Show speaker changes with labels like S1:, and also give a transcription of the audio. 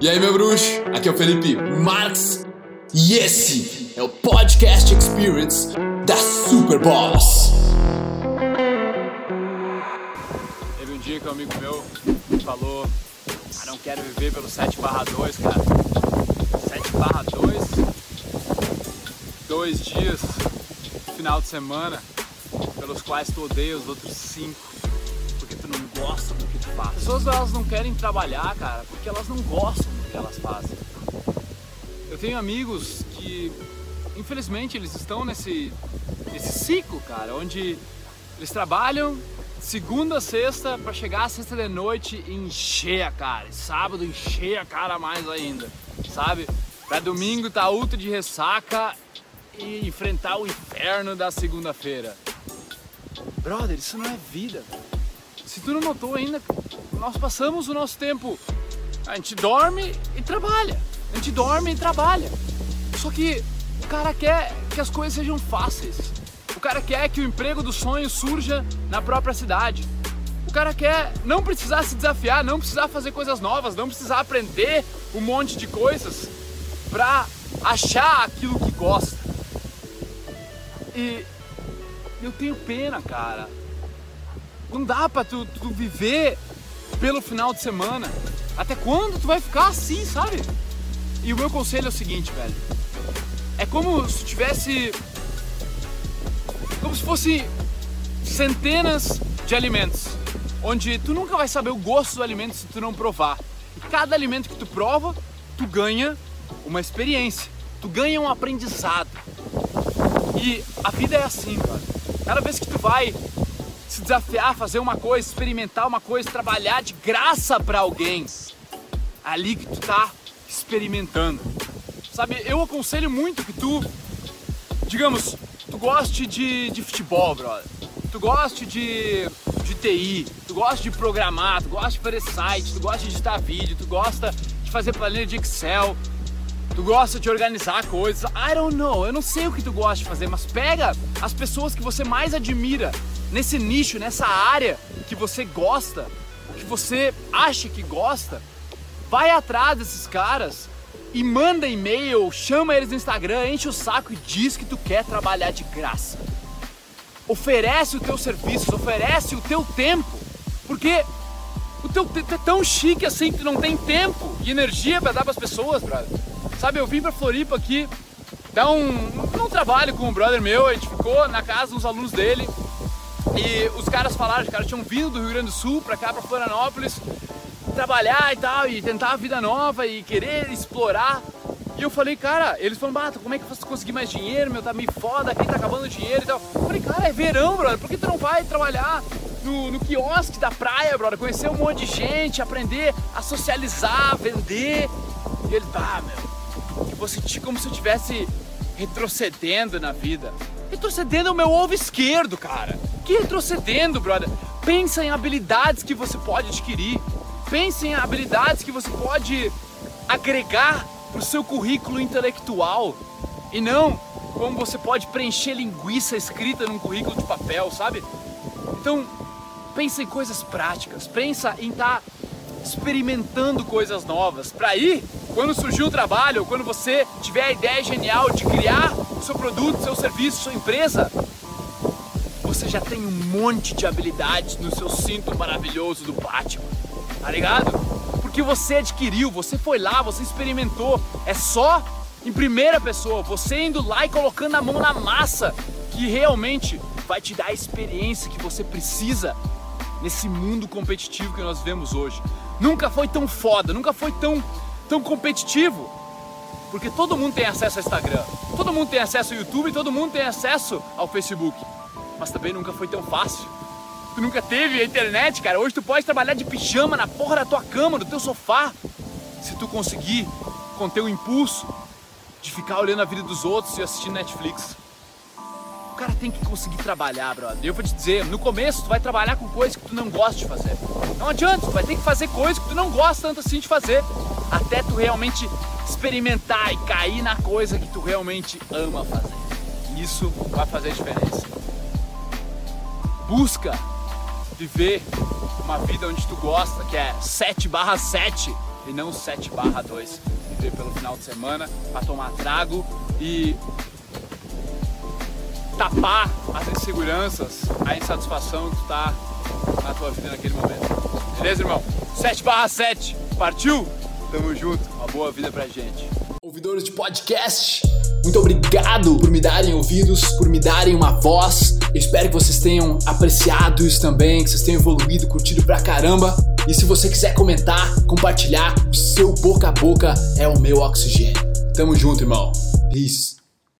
S1: E aí, meu bruxo? Aqui é o Felipe Marx e esse é o Podcast Experience da Super Boss.
S2: Teve um dia que um amigo meu falou: Ah, não quero viver pelo 7 barra 2, cara. 7 barra 2, dois dias, final de semana, pelos quais tu odeia os outros cinco, porque tu não gosta do que tu faz. As pessoas elas não querem trabalhar, cara, porque elas não gostam que elas fazem. Eu tenho amigos que, infelizmente, eles estão nesse, nesse ciclo, cara, onde eles trabalham segunda a sexta para chegar a sexta de noite e encher a cara. E sábado encher a cara mais ainda, sabe? Pra domingo tá ultra de ressaca e enfrentar o inferno da segunda-feira. Brother, isso não é vida. Se tu não notou ainda, nós passamos o nosso tempo. A gente dorme e trabalha. A gente dorme e trabalha. Só que o cara quer que as coisas sejam fáceis. O cara quer que o emprego do sonho surja na própria cidade. O cara quer não precisar se desafiar, não precisar fazer coisas novas, não precisar aprender um monte de coisas pra achar aquilo que gosta. E eu tenho pena, cara. Não dá pra tu, tu viver pelo final de semana. Até quando tu vai ficar assim, sabe? E o meu conselho é o seguinte, velho. É como se tivesse. Como se fosse centenas de alimentos. Onde tu nunca vai saber o gosto do alimento se tu não provar. E cada alimento que tu prova, tu ganha uma experiência. Tu ganha um aprendizado. E a vida é assim, cara. Cada vez que tu vai se desafiar, fazer uma coisa, experimentar uma coisa, trabalhar de graça para alguém, ali que tu tá experimentando. Sabe, eu aconselho muito que tu, digamos, tu goste de, de futebol, brother. Tu goste de, de TI, tu gosta de programar, tu gosta de fazer site, tu gosta de editar vídeo, tu gosta de fazer planilha de Excel, tu gosta de organizar coisas. I don't know, eu não sei o que tu gosta de fazer, mas pega as pessoas que você mais admira nesse nicho, nessa área que você gosta, que você acha que gosta, vai atrás desses caras e manda e-mail, chama eles no Instagram, enche o saco e diz que tu quer trabalhar de graça. Oferece o teu serviço, oferece o teu tempo, porque o teu tempo é tão chique assim que tu não tem tempo e energia para dar para as pessoas, brother. Sabe, eu vim para Floripa aqui dar um, um trabalho com um brother meu, a gente ficou na casa dos alunos dele e os caras falaram, os caras tinham vindo do Rio Grande do Sul para cá, para Florianópolis, trabalhar e tal, e tentar a vida nova e querer explorar. E eu falei, cara, eles falaram, Bata, como é que eu faço conseguir mais dinheiro? Meu, tá meio foda aqui, tá acabando o dinheiro e tal. Eu falei, cara, é verão, brother, por que tu não vai trabalhar no, no quiosque da praia, brother? Conhecer um monte de gente, aprender a socializar, vender. E ele, tá, meu, eu vou sentir como se eu estivesse retrocedendo na vida. Retrocedendo é o meu ovo esquerdo, cara. Que retrocedendo, brother? Pensa em habilidades que você pode adquirir. Pense em habilidades que você pode agregar para o seu currículo intelectual e não como você pode preencher linguiça escrita num currículo de papel, sabe? Então, pensa em coisas práticas, pensa em estar tá experimentando coisas novas. Para aí, quando surgir o trabalho, quando você tiver a ideia genial de criar o seu produto, seu serviço, sua empresa, você já tem um monte de habilidades no seu cinto maravilhoso do Batman tá ligado? Porque você adquiriu, você foi lá, você experimentou. É só em primeira pessoa, você indo lá e colocando a mão na massa, que realmente vai te dar a experiência que você precisa nesse mundo competitivo que nós vemos hoje. Nunca foi tão foda, nunca foi tão, tão competitivo. Porque todo mundo tem acesso ao Instagram, todo mundo tem acesso ao YouTube, todo mundo tem acesso ao Facebook. Mas também nunca foi tão fácil Tu nunca teve a internet, cara. Hoje tu pode trabalhar de pijama na porra da tua cama, do teu sofá. Se tu conseguir conter o impulso de ficar olhando a vida dos outros e assistindo Netflix. O cara tem que conseguir trabalhar, brother. Eu vou te dizer, no começo tu vai trabalhar com coisas que tu não gosta de fazer. Não adianta, tu vai ter que fazer coisas que tu não gosta tanto assim de fazer. Até tu realmente experimentar e cair na coisa que tu realmente ama fazer. Isso vai fazer a diferença. Busca viver uma vida onde tu gosta, que é 7 barra 7, e não 7 barra 2. Viver pelo final de semana para tomar trago e tapar as inseguranças, a insatisfação que tu tá na tua vida naquele momento. Beleza, irmão? 7 barra 7. Partiu? Tamo junto. Uma boa vida pra gente.
S1: Ouvidores de podcast, muito obrigado por me darem ouvidos, por me darem uma voz. Eu espero que vocês tenham apreciado isso também, que vocês tenham evoluído, curtido pra caramba. E se você quiser comentar, compartilhar, o seu boca a boca é o meu oxigênio. Tamo junto, irmão. Peace.